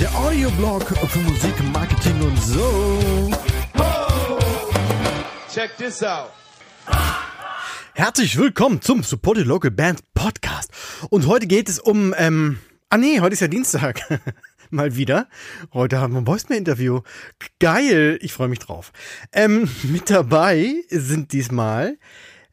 Der Audioblog für Musik, Marketing und so. Check this out. Herzlich willkommen zum Support Your Local Band Podcast. Und heute geht es um, ähm, ah nee, heute ist ja Dienstag. Mal wieder. Heute haben wir ein Voicemail-Interview. Geil, ich freue mich drauf. Ähm, mit dabei sind diesmal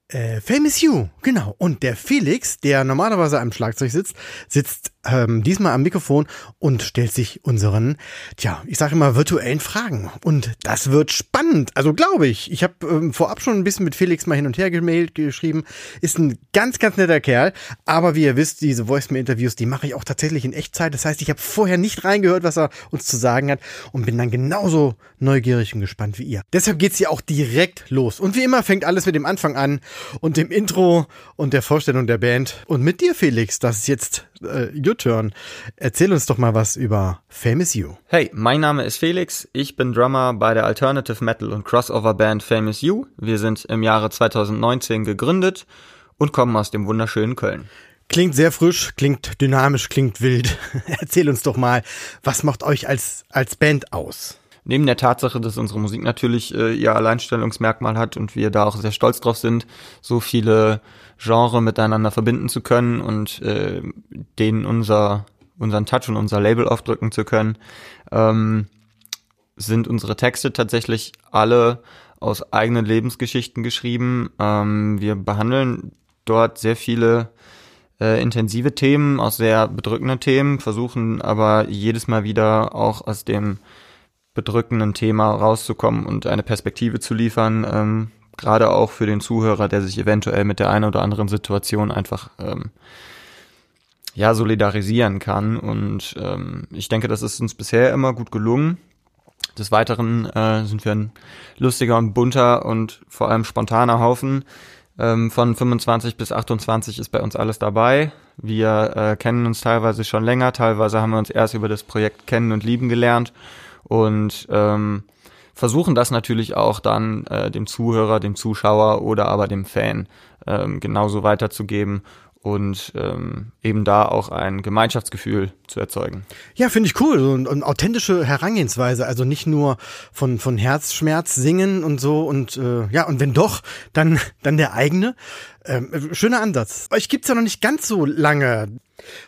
äh, Famous You, genau. Und der Felix, der normalerweise am Schlagzeug sitzt, sitzt ähm, diesmal am Mikrofon und stellt sich unseren, tja, ich sage immer virtuellen Fragen. Und das wird spannend, also glaube ich. Ich habe ähm, vorab schon ein bisschen mit Felix mal hin und her gemailt, geschrieben. Ist ein ganz, ganz netter Kerl. Aber wie ihr wisst, diese Voicemail-Interviews, die mache ich auch tatsächlich in Echtzeit. Das heißt, ich habe vorher nicht reingehört, was er uns zu sagen hat und bin dann genauso neugierig und gespannt wie ihr. Deshalb geht's hier auch direkt los. Und wie immer fängt alles mit dem Anfang an und dem Intro und der Vorstellung der Band. Und mit dir, Felix, das ist jetzt äh, your turn. Erzähl uns doch mal was über Famous You. Hey, mein Name ist Felix. Ich bin Drummer bei der Alternative Metal und Crossover Band Famous You. Wir sind im Jahre 2019 gegründet und kommen aus dem wunderschönen Köln. Klingt sehr frisch, klingt dynamisch, klingt wild. Erzähl uns doch mal, was macht euch als, als Band aus? Neben der Tatsache, dass unsere Musik natürlich äh, ihr Alleinstellungsmerkmal hat und wir da auch sehr stolz drauf sind, so viele Genre miteinander verbinden zu können und äh, denen unser unseren Touch und unser Label aufdrücken zu können, ähm, sind unsere Texte tatsächlich alle aus eigenen Lebensgeschichten geschrieben. Ähm, wir behandeln dort sehr viele äh, intensive Themen, auch sehr bedrückende Themen, versuchen aber jedes Mal wieder auch aus dem bedrückenden Thema rauszukommen und eine Perspektive zu liefern, ähm, gerade auch für den Zuhörer, der sich eventuell mit der einen oder anderen Situation einfach ähm, ja solidarisieren kann. Und ähm, ich denke, das ist uns bisher immer gut gelungen. Des Weiteren äh, sind wir ein lustiger und bunter und vor allem spontaner Haufen. Ähm, von 25 bis 28 ist bei uns alles dabei. Wir äh, kennen uns teilweise schon länger, teilweise haben wir uns erst über das Projekt kennen und lieben gelernt und ähm, versuchen das natürlich auch dann äh, dem Zuhörer, dem Zuschauer oder aber dem Fan ähm, genauso weiterzugeben und ähm, eben da auch ein Gemeinschaftsgefühl zu erzeugen. Ja, finde ich cool. So eine authentische Herangehensweise. Also nicht nur von, von Herzschmerz singen und so und äh, ja, und wenn doch, dann, dann der eigene. Ähm, schöner Ansatz. Euch gibt's ja noch nicht ganz so lange.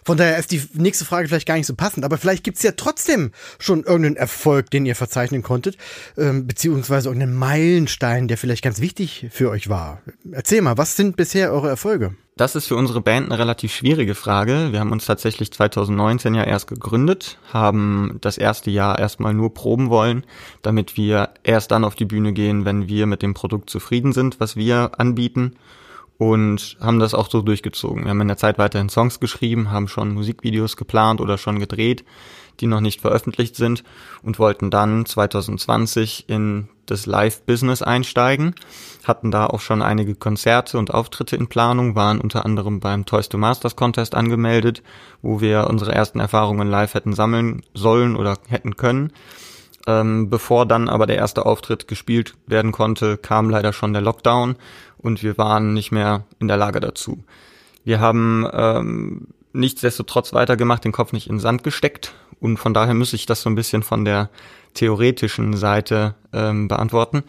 Von daher ist die nächste Frage vielleicht gar nicht so passend, aber vielleicht gibt's ja trotzdem schon irgendeinen Erfolg, den ihr verzeichnen konntet, ähm, beziehungsweise irgendeinen Meilenstein, der vielleicht ganz wichtig für euch war. Erzähl mal, was sind bisher eure Erfolge? Das ist für unsere Band eine relativ schwierige Frage. Wir haben uns tatsächlich 2019 ja erst gegründet, haben das erste Jahr erstmal nur proben wollen, damit wir erst dann auf die Bühne gehen, wenn wir mit dem Produkt zufrieden sind, was wir anbieten und haben das auch so durchgezogen. Wir haben in der Zeit weiterhin Songs geschrieben, haben schon Musikvideos geplant oder schon gedreht, die noch nicht veröffentlicht sind und wollten dann 2020 in das Live-Business einsteigen, hatten da auch schon einige Konzerte und Auftritte in Planung, waren unter anderem beim Toys to Masters Contest angemeldet, wo wir unsere ersten Erfahrungen live hätten sammeln sollen oder hätten können. Ähm, bevor dann aber der erste Auftritt gespielt werden konnte, kam leider schon der Lockdown und wir waren nicht mehr in der Lage dazu. Wir haben ähm, nichtsdestotrotz weitergemacht, den Kopf nicht in den Sand gesteckt und von daher muss ich das so ein bisschen von der theoretischen Seite ähm, beantworten.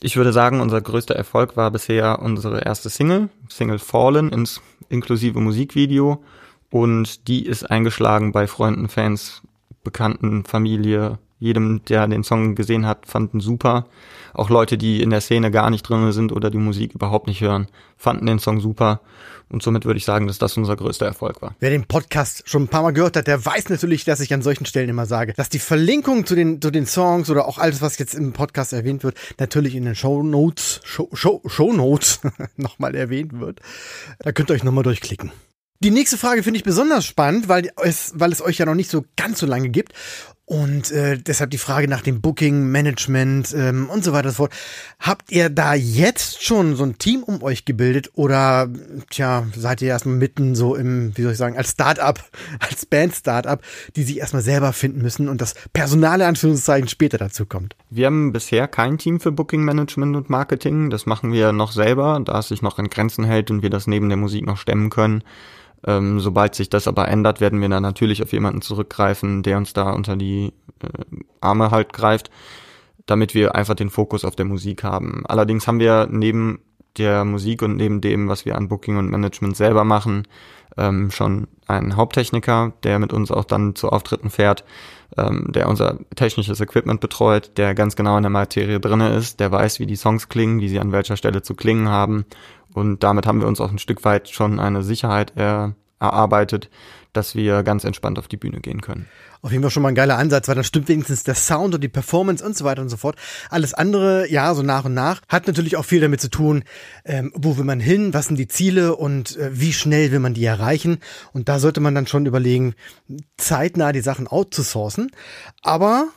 Ich würde sagen, unser größter Erfolg war bisher unsere erste Single, Single Fallen, ins inklusive Musikvideo und die ist eingeschlagen bei Freunden, Fans, Bekannten, Familie, jedem, der den Song gesehen hat, fanden super. Auch Leute, die in der Szene gar nicht drin sind oder die Musik überhaupt nicht hören, fanden den Song super. Und somit würde ich sagen, dass das unser größter Erfolg war. Wer den Podcast schon ein paar Mal gehört hat, der weiß natürlich, dass ich an solchen Stellen immer sage, dass die Verlinkung zu den, zu den Songs oder auch alles, was jetzt im Podcast erwähnt wird, natürlich in den Show Notes, Show, Show, Show Notes nochmal erwähnt wird. Da könnt ihr euch nochmal durchklicken. Die nächste Frage finde ich besonders spannend, weil es, weil es euch ja noch nicht so ganz so lange gibt. Und äh, deshalb die Frage nach dem Booking, Management ähm, und so weiter und so fort. Habt ihr da jetzt schon so ein Team um euch gebildet oder tja, seid ihr erstmal mitten so im, wie soll ich sagen, als Start-up, als Band-Start-up, die sich erstmal selber finden müssen und das Personale Anführungszeichen später dazu kommt? Wir haben bisher kein Team für Booking, Management und Marketing. Das machen wir noch selber, da es sich noch in Grenzen hält und wir das neben der Musik noch stemmen können. Ähm, sobald sich das aber ändert, werden wir dann natürlich auf jemanden zurückgreifen, der uns da unter die äh, Arme halt greift, damit wir einfach den Fokus auf der Musik haben. Allerdings haben wir neben der Musik und neben dem, was wir an Booking und Management selber machen, ähm, schon einen Haupttechniker, der mit uns auch dann zu Auftritten fährt, ähm, der unser technisches Equipment betreut, der ganz genau in der Materie drinne ist, der weiß, wie die Songs klingen, wie sie an welcher Stelle zu klingen haben. Und damit haben wir uns auch ein Stück weit schon eine Sicherheit er, erarbeitet, dass wir ganz entspannt auf die Bühne gehen können. Auf jeden Fall schon mal ein geiler Ansatz, weil dann stimmt wenigstens der Sound und die Performance und so weiter und so fort. Alles andere, ja, so nach und nach, hat natürlich auch viel damit zu tun, ähm, wo will man hin, was sind die Ziele und äh, wie schnell will man die erreichen. Und da sollte man dann schon überlegen, zeitnah die Sachen outzusourcen. Aber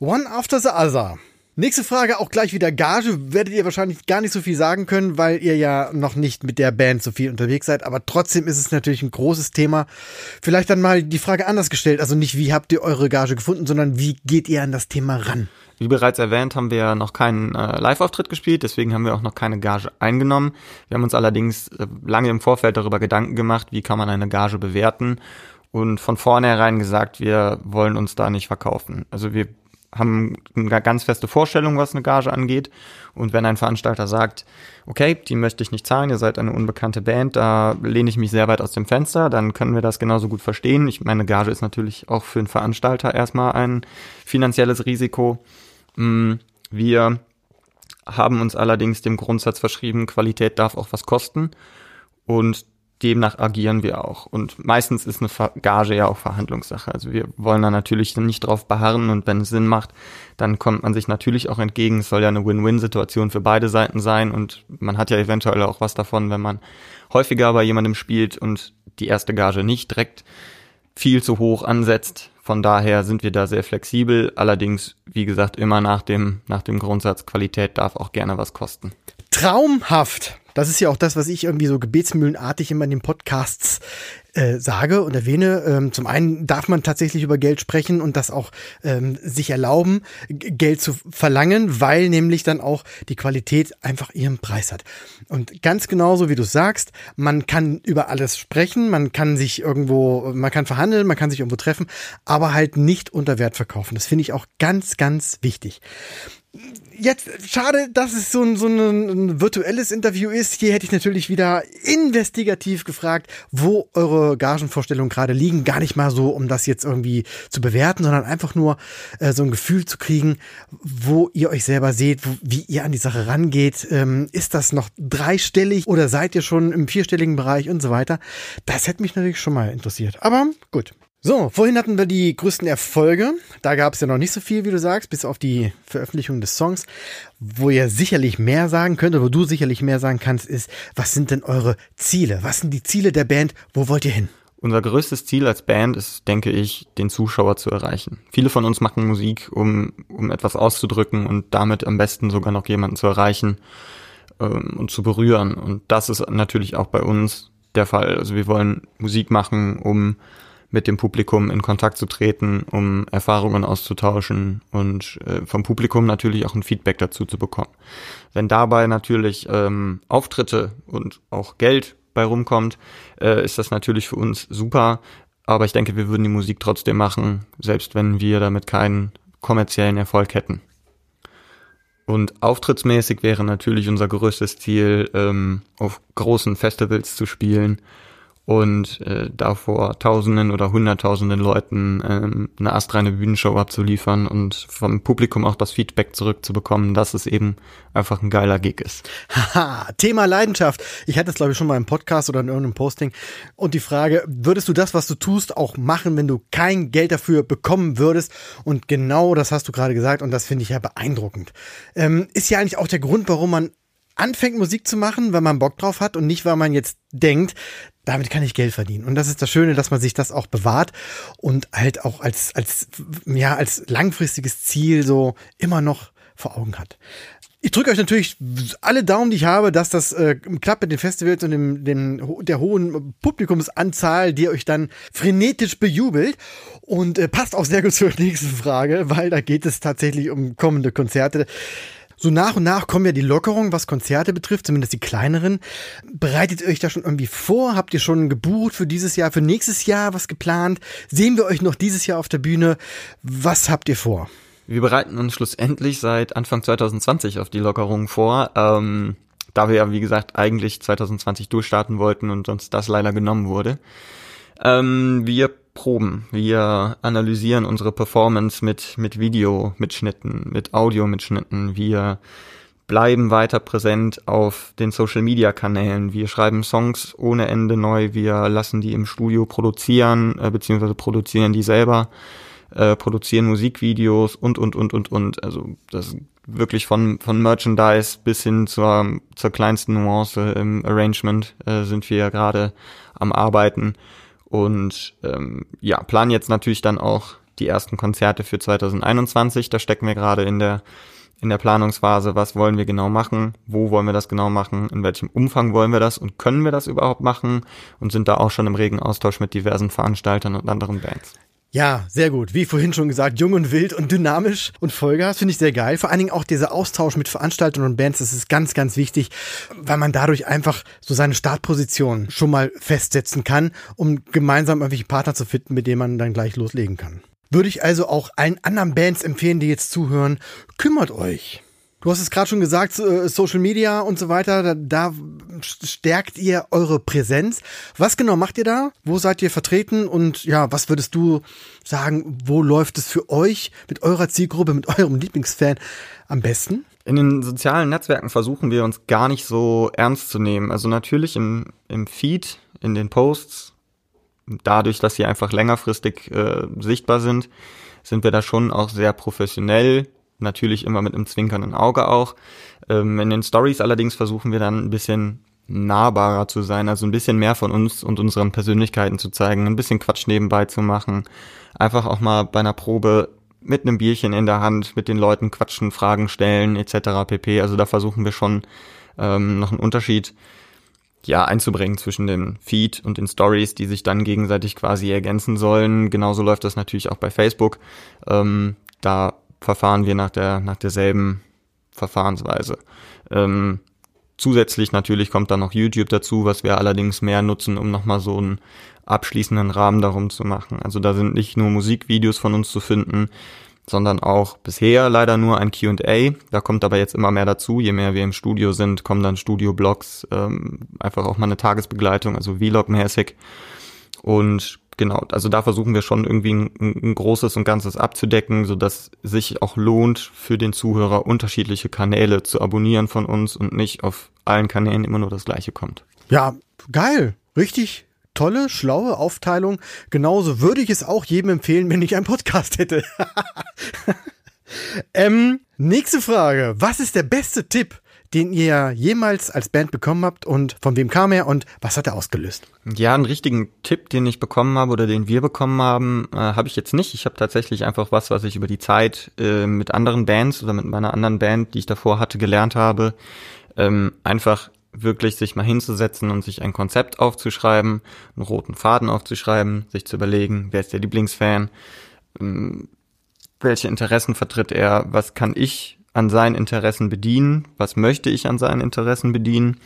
one after the other. Nächste Frage, auch gleich wieder Gage. Werdet ihr wahrscheinlich gar nicht so viel sagen können, weil ihr ja noch nicht mit der Band so viel unterwegs seid. Aber trotzdem ist es natürlich ein großes Thema. Vielleicht dann mal die Frage anders gestellt. Also nicht, wie habt ihr eure Gage gefunden, sondern wie geht ihr an das Thema ran? Wie bereits erwähnt, haben wir noch keinen äh, Live-Auftritt gespielt, deswegen haben wir auch noch keine Gage eingenommen. Wir haben uns allerdings äh, lange im Vorfeld darüber Gedanken gemacht, wie kann man eine Gage bewerten und von vornherein gesagt, wir wollen uns da nicht verkaufen. Also wir haben eine ganz feste Vorstellung, was eine Gage angeht. Und wenn ein Veranstalter sagt, okay, die möchte ich nicht zahlen, ihr seid eine unbekannte Band, da lehne ich mich sehr weit aus dem Fenster, dann können wir das genauso gut verstehen. Ich meine, Gage ist natürlich auch für einen Veranstalter erstmal ein finanzielles Risiko. Mm, wir haben uns allerdings dem Grundsatz verschrieben, Qualität darf auch was kosten. Und demnach agieren wir auch. Und meistens ist eine Gage ja auch Verhandlungssache. Also wir wollen da natürlich nicht drauf beharren und wenn es Sinn macht, dann kommt man sich natürlich auch entgegen. Es soll ja eine Win-Win-Situation für beide Seiten sein und man hat ja eventuell auch was davon, wenn man häufiger bei jemandem spielt und die erste Gage nicht direkt viel zu hoch ansetzt. Von daher sind wir da sehr flexibel. Allerdings, wie gesagt, immer nach dem, nach dem Grundsatz Qualität darf auch gerne was kosten. Traumhaft. Das ist ja auch das, was ich irgendwie so gebetsmühlenartig immer in den Podcasts äh, sage und erwähne. Ähm, zum einen darf man tatsächlich über Geld sprechen und das auch ähm, sich erlauben, Geld zu verlangen, weil nämlich dann auch die Qualität einfach ihren Preis hat. Und ganz genauso wie du sagst, man kann über alles sprechen, man kann sich irgendwo, man kann verhandeln, man kann sich irgendwo treffen, aber halt nicht unter Wert verkaufen. Das finde ich auch ganz, ganz wichtig jetzt schade, dass es so ein, so ein virtuelles Interview ist. Hier hätte ich natürlich wieder investigativ gefragt, wo eure Gagenvorstellungen gerade liegen. Gar nicht mal so, um das jetzt irgendwie zu bewerten, sondern einfach nur äh, so ein Gefühl zu kriegen, wo ihr euch selber seht, wo, wie ihr an die Sache rangeht. Ähm, ist das noch dreistellig oder seid ihr schon im vierstelligen Bereich und so weiter? Das hätte mich natürlich schon mal interessiert. Aber gut, so, vorhin hatten wir die größten Erfolge. Da gab es ja noch nicht so viel, wie du sagst, bis auf die Veröffentlichung des Songs. Wo ihr sicherlich mehr sagen könnt, oder wo du sicherlich mehr sagen kannst, ist, was sind denn eure Ziele? Was sind die Ziele der Band? Wo wollt ihr hin? Unser größtes Ziel als Band ist, denke ich, den Zuschauer zu erreichen. Viele von uns machen Musik, um, um etwas auszudrücken und damit am besten sogar noch jemanden zu erreichen ähm, und zu berühren. Und das ist natürlich auch bei uns der Fall. Also wir wollen Musik machen, um mit dem Publikum in Kontakt zu treten, um Erfahrungen auszutauschen und äh, vom Publikum natürlich auch ein Feedback dazu zu bekommen. Wenn dabei natürlich ähm, Auftritte und auch Geld bei rumkommt, äh, ist das natürlich für uns super. Aber ich denke, wir würden die Musik trotzdem machen, selbst wenn wir damit keinen kommerziellen Erfolg hätten. Und auftrittsmäßig wäre natürlich unser größtes Ziel, ähm, auf großen Festivals zu spielen und äh, davor Tausenden oder Hunderttausenden Leuten ähm, eine astreine Bühnenshow abzuliefern und vom Publikum auch das Feedback zurückzubekommen, dass es eben einfach ein geiler Gig ist. Haha, Thema Leidenschaft. Ich hatte es glaube ich schon mal im Podcast oder in irgendeinem Posting und die Frage, würdest du das, was du tust, auch machen, wenn du kein Geld dafür bekommen würdest? Und genau das hast du gerade gesagt und das finde ich ja beeindruckend. Ähm, ist ja eigentlich auch der Grund, warum man anfängt Musik zu machen, weil man Bock drauf hat und nicht, weil man jetzt denkt, damit kann ich Geld verdienen. Und das ist das Schöne, dass man sich das auch bewahrt und halt auch als, als, ja, als langfristiges Ziel so immer noch vor Augen hat. Ich drücke euch natürlich alle Daumen, die ich habe, dass das äh, klappt mit den Festivals und dem, dem, der hohen Publikumsanzahl, die euch dann frenetisch bejubelt. Und äh, passt auch sehr gut zur nächsten Frage, weil da geht es tatsächlich um kommende Konzerte. So nach und nach kommen ja die Lockerungen, was Konzerte betrifft, zumindest die kleineren. Bereitet ihr euch da schon irgendwie vor? Habt ihr schon gebucht für dieses Jahr, für nächstes Jahr was geplant? Sehen wir euch noch dieses Jahr auf der Bühne? Was habt ihr vor? Wir bereiten uns schlussendlich seit Anfang 2020 auf die Lockerungen vor. Ähm, da wir ja, wie gesagt, eigentlich 2020 durchstarten wollten und uns das leider genommen wurde. Ähm, wir proben, wir analysieren unsere Performance mit, mit Video-Mitschnitten, mit Audio-Mitschnitten, wir bleiben weiter präsent auf den Social-Media-Kanälen, wir schreiben Songs ohne Ende neu, wir lassen die im Studio produzieren, äh, beziehungsweise produzieren die selber, äh, produzieren Musikvideos und, und, und, und, und. Also das wirklich von, von Merchandise bis hin zur, zur kleinsten Nuance im Arrangement äh, sind wir gerade am Arbeiten. Und ähm, ja, planen jetzt natürlich dann auch die ersten Konzerte für 2021. Da stecken wir gerade in der in der Planungsphase, was wollen wir genau machen, wo wollen wir das genau machen, in welchem Umfang wollen wir das? Und können wir das überhaupt machen? Und sind da auch schon im regen Austausch mit diversen Veranstaltern und anderen Bands. Ja, sehr gut. Wie vorhin schon gesagt, jung und wild und dynamisch und Vollgas finde ich sehr geil. Vor allen Dingen auch dieser Austausch mit Veranstaltern und Bands, das ist ganz, ganz wichtig, weil man dadurch einfach so seine Startposition schon mal festsetzen kann, um gemeinsam irgendwelche Partner zu finden, mit denen man dann gleich loslegen kann. Würde ich also auch allen anderen Bands empfehlen, die jetzt zuhören, kümmert euch. Du hast es gerade schon gesagt, äh, Social Media und so weiter, da, da, stärkt ihr eure Präsenz. Was genau macht ihr da? Wo seid ihr vertreten? Und ja, was würdest du sagen, wo läuft es für euch mit eurer Zielgruppe, mit eurem Lieblingsfan am besten? In den sozialen Netzwerken versuchen wir uns gar nicht so ernst zu nehmen. Also natürlich im, im Feed, in den Posts, dadurch, dass sie einfach längerfristig äh, sichtbar sind, sind wir da schon auch sehr professionell natürlich immer mit einem zwinkernden Auge auch. Ähm, in den Stories allerdings versuchen wir dann ein bisschen nahbarer zu sein, also ein bisschen mehr von uns und unseren Persönlichkeiten zu zeigen, ein bisschen Quatsch nebenbei zu machen, einfach auch mal bei einer Probe mit einem Bierchen in der Hand mit den Leuten quatschen, Fragen stellen etc. pp. Also da versuchen wir schon ähm, noch einen Unterschied ja einzubringen zwischen dem Feed und den Stories, die sich dann gegenseitig quasi ergänzen sollen. Genauso läuft das natürlich auch bei Facebook. Ähm, da verfahren wir nach der nach derselben Verfahrensweise. Ähm, zusätzlich natürlich kommt dann noch YouTube dazu, was wir allerdings mehr nutzen, um nochmal so einen abschließenden Rahmen darum zu machen. Also da sind nicht nur Musikvideos von uns zu finden, sondern auch bisher leider nur ein Q&A. Da kommt aber jetzt immer mehr dazu. Je mehr wir im Studio sind, kommen dann Studio-Blogs, ähm, einfach auch mal eine Tagesbegleitung, also Vlog-mäßig. Und genau, also da versuchen wir schon irgendwie ein, ein, großes und ganzes abzudecken, so dass sich auch lohnt für den Zuhörer unterschiedliche Kanäle zu abonnieren von uns und nicht auf allen Kanälen immer nur das gleiche kommt. Ja, geil, richtig tolle, schlaue Aufteilung. Genauso würde ich es auch jedem empfehlen, wenn ich einen Podcast hätte. ähm, nächste Frage. Was ist der beste Tipp, den ihr jemals als Band bekommen habt und von wem kam er und was hat er ausgelöst? Ja, einen richtigen Tipp, den ich bekommen habe oder den wir bekommen haben, äh, habe ich jetzt nicht. Ich habe tatsächlich einfach was, was ich über die Zeit äh, mit anderen Bands oder mit meiner anderen Band, die ich davor hatte, gelernt habe. Ähm, einfach wirklich sich mal hinzusetzen und sich ein Konzept aufzuschreiben, einen roten Faden aufzuschreiben, sich zu überlegen, wer ist der Lieblingsfan, ähm, welche Interessen vertritt er, was kann ich an seinen Interessen bedienen? Was möchte ich an seinen Interessen bedienen?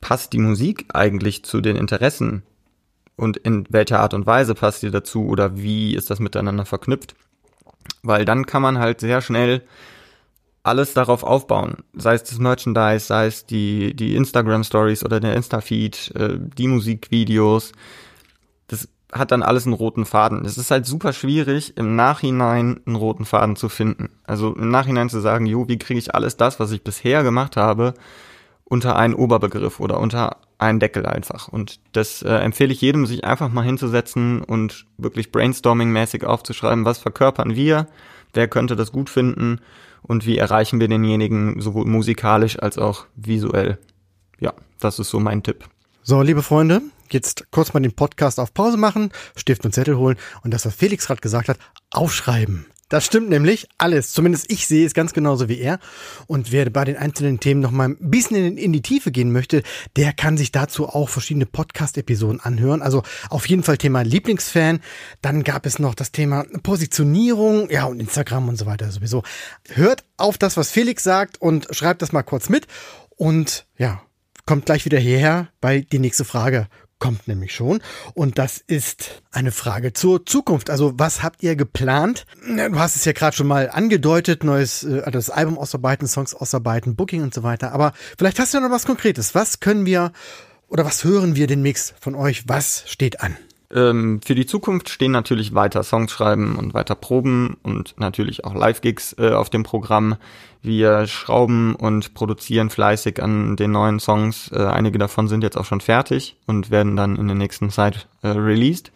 Passt die Musik eigentlich zu den Interessen? Und in welcher Art und Weise passt die dazu oder wie ist das miteinander verknüpft? Weil dann kann man halt sehr schnell alles darauf aufbauen. Sei es das Merchandise, sei es die, die Instagram Stories oder der Insta-Feed, äh, die Musikvideos. Hat dann alles einen roten Faden. Es ist halt super schwierig, im Nachhinein einen roten Faden zu finden. Also im Nachhinein zu sagen, jo, wie kriege ich alles das, was ich bisher gemacht habe, unter einen Oberbegriff oder unter einen Deckel einfach. Und das äh, empfehle ich jedem, sich einfach mal hinzusetzen und wirklich brainstorming-mäßig aufzuschreiben, was verkörpern wir, wer könnte das gut finden und wie erreichen wir denjenigen sowohl musikalisch als auch visuell. Ja, das ist so mein Tipp. So, liebe Freunde, jetzt kurz mal den Podcast auf Pause machen, Stift und Zettel holen und das, was Felix gerade gesagt hat, aufschreiben. Das stimmt nämlich alles. Zumindest ich sehe es ganz genauso wie er. Und wer bei den einzelnen Themen noch mal ein bisschen in, in die Tiefe gehen möchte, der kann sich dazu auch verschiedene Podcast-Episoden anhören. Also auf jeden Fall Thema Lieblingsfan. Dann gab es noch das Thema Positionierung, ja, und Instagram und so weiter sowieso. Hört auf das, was Felix sagt und schreibt das mal kurz mit. Und ja, kommt gleich wieder hierher bei die nächste Frage kommt nämlich schon. Und das ist eine Frage zur Zukunft. Also was habt ihr geplant? Du hast es ja gerade schon mal angedeutet, neues äh, also das Album ausarbeiten, Songs ausarbeiten, Booking und so weiter. Aber vielleicht hast du ja noch was Konkretes. Was können wir oder was hören wir demnächst von euch? Was steht an? Ähm, für die Zukunft stehen natürlich weiter Songs schreiben und weiter Proben und natürlich auch Live-Gigs äh, auf dem Programm. Wir schrauben und produzieren fleißig an den neuen Songs. Äh, einige davon sind jetzt auch schon fertig und werden dann in der nächsten Zeit äh, released.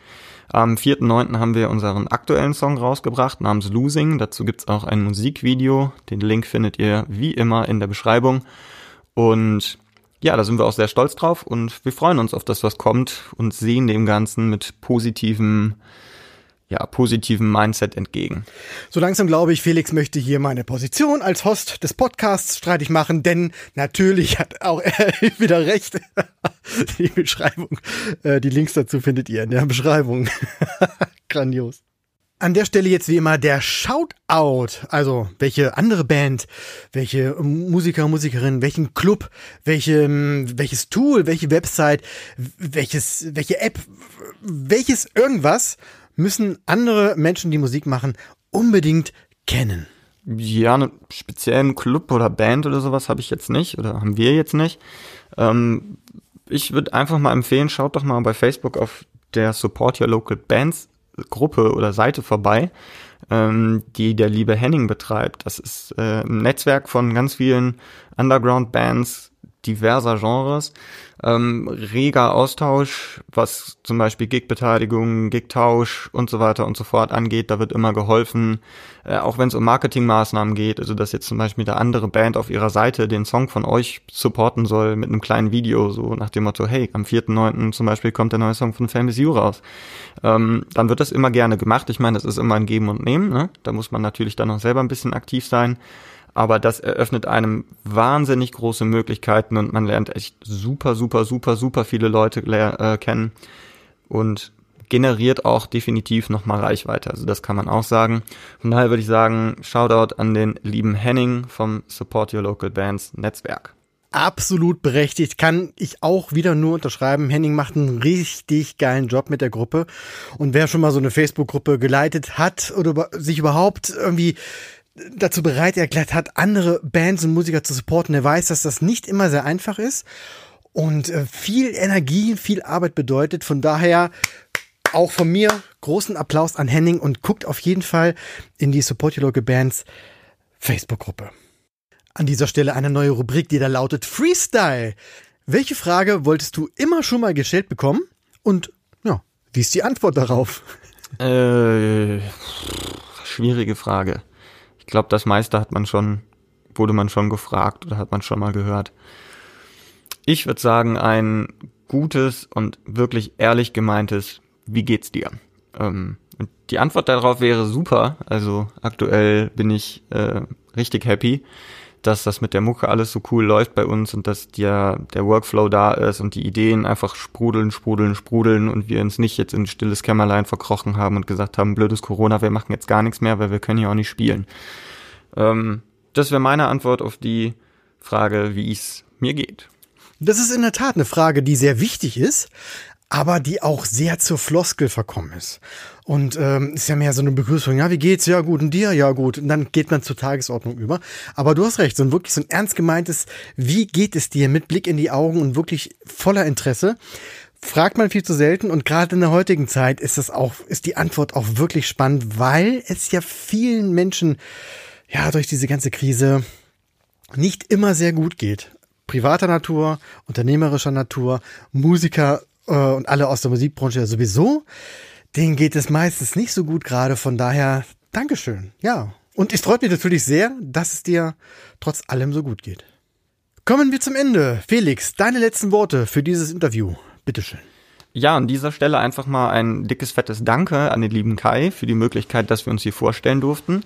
Am 4.9. haben wir unseren aktuellen Song rausgebracht namens Losing. Dazu gibt's auch ein Musikvideo. Den Link findet ihr wie immer in der Beschreibung. Und ja, da sind wir auch sehr stolz drauf und wir freuen uns auf das, was kommt und sehen dem Ganzen mit positivem ja, positiven Mindset entgegen. So langsam glaube ich, Felix möchte hier meine Position als Host des Podcasts streitig machen, denn natürlich hat auch er wieder recht. Die Beschreibung, äh, die Links dazu findet ihr in der Beschreibung. Grandios. An der Stelle jetzt wie immer der Shoutout. Also, welche andere Band, welche Musiker, Musikerin, welchen Club, welche, welches Tool, welche Website, welches, welche App, welches irgendwas müssen andere Menschen, die Musik machen, unbedingt kennen. Ja, einen speziellen Club oder Band oder sowas habe ich jetzt nicht oder haben wir jetzt nicht. Ähm, ich würde einfach mal empfehlen, schaut doch mal bei Facebook auf der Support Your Local Bands Gruppe oder Seite vorbei, ähm, die der liebe Henning betreibt. Das ist äh, ein Netzwerk von ganz vielen Underground-Bands diverser Genres ähm, reger Austausch, was zum Beispiel Gig-Beteiligung, Gig-Tausch und so weiter und so fort angeht. Da wird immer geholfen, äh, auch wenn es um Marketingmaßnahmen geht. Also dass jetzt zum Beispiel der andere Band auf ihrer Seite den Song von euch supporten soll mit einem kleinen Video, so nach dem Motto, hey, am 4.9. zum Beispiel kommt der neue Song von Famous You raus. Ähm, dann wird das immer gerne gemacht. Ich meine, das ist immer ein Geben und Nehmen. Ne? Da muss man natürlich dann noch selber ein bisschen aktiv sein aber das eröffnet einem wahnsinnig große Möglichkeiten und man lernt echt super, super, super, super viele Leute äh, kennen und generiert auch definitiv nochmal Reichweite. Also das kann man auch sagen. Von daher würde ich sagen, Shoutout an den lieben Henning vom Support Your Local Bands Netzwerk. Absolut berechtigt, kann ich auch wieder nur unterschreiben. Henning macht einen richtig geilen Job mit der Gruppe. Und wer schon mal so eine Facebook-Gruppe geleitet hat oder sich überhaupt irgendwie dazu bereit erklärt hat, andere Bands und Musiker zu supporten. Er weiß, dass das nicht immer sehr einfach ist und äh, viel Energie, viel Arbeit bedeutet. Von daher auch von mir großen Applaus an Henning und guckt auf jeden Fall in die Support Your Local Bands Facebook-Gruppe. An dieser Stelle eine neue Rubrik, die da lautet Freestyle. Welche Frage wolltest du immer schon mal gestellt bekommen? Und ja, wie ist die Antwort darauf? Äh, schwierige Frage. Ich glaube, das meiste hat man schon, wurde man schon gefragt oder hat man schon mal gehört. Ich würde sagen, ein gutes und wirklich ehrlich gemeintes, wie geht's dir? Ähm, die Antwort darauf wäre super. Also aktuell bin ich äh, richtig happy, dass das mit der Mucke alles so cool läuft bei uns und dass der, der Workflow da ist und die Ideen einfach sprudeln, sprudeln, sprudeln und wir uns nicht jetzt in stilles Kämmerlein verkrochen haben und gesagt haben, blödes Corona, wir machen jetzt gar nichts mehr, weil wir können ja auch nicht spielen. Ähm, das wäre meine Antwort auf die Frage, wie es mir geht. Das ist in der Tat eine Frage, die sehr wichtig ist, aber die auch sehr zur Floskel verkommen ist. Und ähm, ist ja mehr so eine Begrüßung, ja, wie geht's? Ja, gut, und dir? Ja, gut. Und dann geht man zur Tagesordnung über. Aber du hast recht, so ein wirklich so ein ernst gemeintes, wie geht es dir mit Blick in die Augen und wirklich voller Interesse, fragt man viel zu selten und gerade in der heutigen Zeit ist das auch, ist die Antwort auch wirklich spannend, weil es ja vielen Menschen ja, durch diese ganze Krise nicht immer sehr gut geht. Privater Natur, unternehmerischer Natur, Musiker äh, und alle aus der Musikbranche sowieso, denen geht es meistens nicht so gut gerade. Von daher, Dankeschön. Ja, Und es freut mich natürlich sehr, dass es dir trotz allem so gut geht. Kommen wir zum Ende. Felix, deine letzten Worte für dieses Interview. Bitteschön. Ja, an dieser Stelle einfach mal ein dickes, fettes Danke an den lieben Kai für die Möglichkeit, dass wir uns hier vorstellen durften.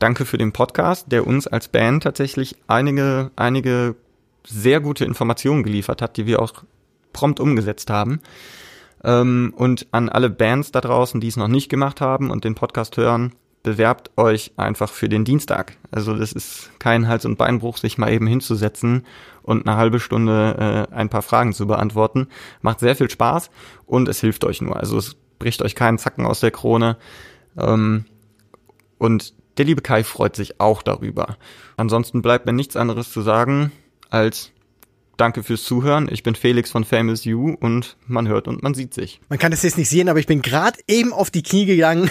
Danke für den Podcast, der uns als Band tatsächlich einige, einige sehr gute Informationen geliefert hat, die wir auch prompt umgesetzt haben. Ähm, und an alle Bands da draußen, die es noch nicht gemacht haben und den Podcast hören, bewerbt euch einfach für den Dienstag. Also das ist kein Hals- und Beinbruch, sich mal eben hinzusetzen und eine halbe Stunde äh, ein paar Fragen zu beantworten. Macht sehr viel Spaß und es hilft euch nur. Also es bricht euch keinen Zacken aus der Krone. Ähm, und der liebe Kai freut sich auch darüber. Ansonsten bleibt mir nichts anderes zu sagen als Danke fürs Zuhören. Ich bin Felix von Famous You und man hört und man sieht sich. Man kann das jetzt nicht sehen, aber ich bin gerade eben auf die Knie gegangen.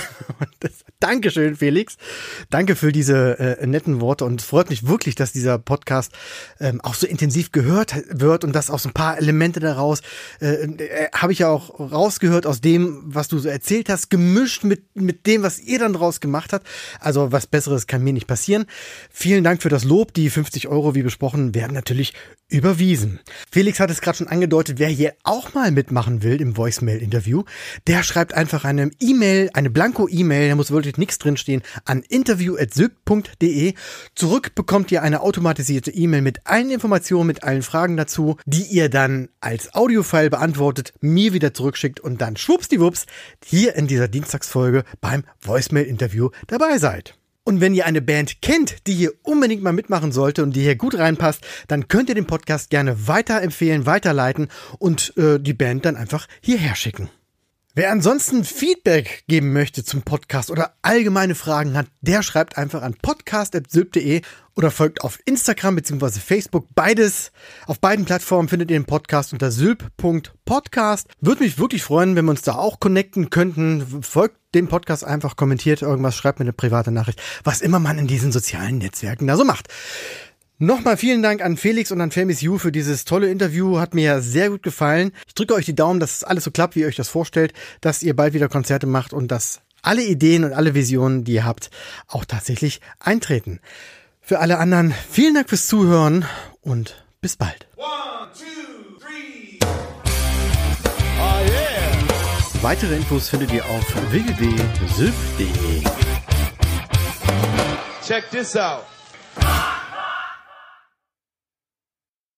Dankeschön, Felix. Danke für diese äh, netten Worte und es freut mich wirklich, dass dieser Podcast ähm, auch so intensiv gehört wird und dass auch so ein paar Elemente daraus äh, äh, habe ich ja auch rausgehört aus dem, was du so erzählt hast, gemischt mit mit dem, was ihr dann draus gemacht habt. Also was Besseres kann mir nicht passieren. Vielen Dank für das Lob. Die 50 Euro, wie besprochen, werden natürlich überwiesen. Felix hat es gerade schon angedeutet, wer hier auch mal mitmachen will im Voicemail-Interview, der schreibt einfach eine E-Mail, eine Blanko-E-Mail, da muss wirklich nichts drinstehen, an interview.syk.de. Zurück bekommt ihr eine automatisierte E-Mail mit allen Informationen, mit allen Fragen dazu, die ihr dann als Audiofile beantwortet, mir wieder zurückschickt und dann schwuppsdiwupps hier in dieser Dienstagsfolge beim Voicemail-Interview dabei seid. Und wenn ihr eine Band kennt, die hier unbedingt mal mitmachen sollte und die hier gut reinpasst, dann könnt ihr den Podcast gerne weiterempfehlen, weiterleiten und äh, die Band dann einfach hierher schicken. Wer ansonsten Feedback geben möchte zum Podcast oder allgemeine Fragen hat, der schreibt einfach an podcast.sylp.de oder folgt auf Instagram bzw. Facebook. Beides, auf beiden Plattformen findet ihr den Podcast unter sylp.podcast. Würde mich wirklich freuen, wenn wir uns da auch connecten könnten. Folgt dem Podcast einfach, kommentiert irgendwas, schreibt mir eine private Nachricht, was immer man in diesen sozialen Netzwerken da so macht. Nochmal vielen Dank an Felix und an Famous You für dieses tolle Interview. Hat mir sehr gut gefallen. Ich drücke euch die Daumen, dass alles so klappt, wie ihr euch das vorstellt, dass ihr bald wieder Konzerte macht und dass alle Ideen und alle Visionen, die ihr habt, auch tatsächlich eintreten. Für alle anderen vielen Dank fürs Zuhören und bis bald. One, Weitere Infos findet ihr auf www.sylph.de. Check this out.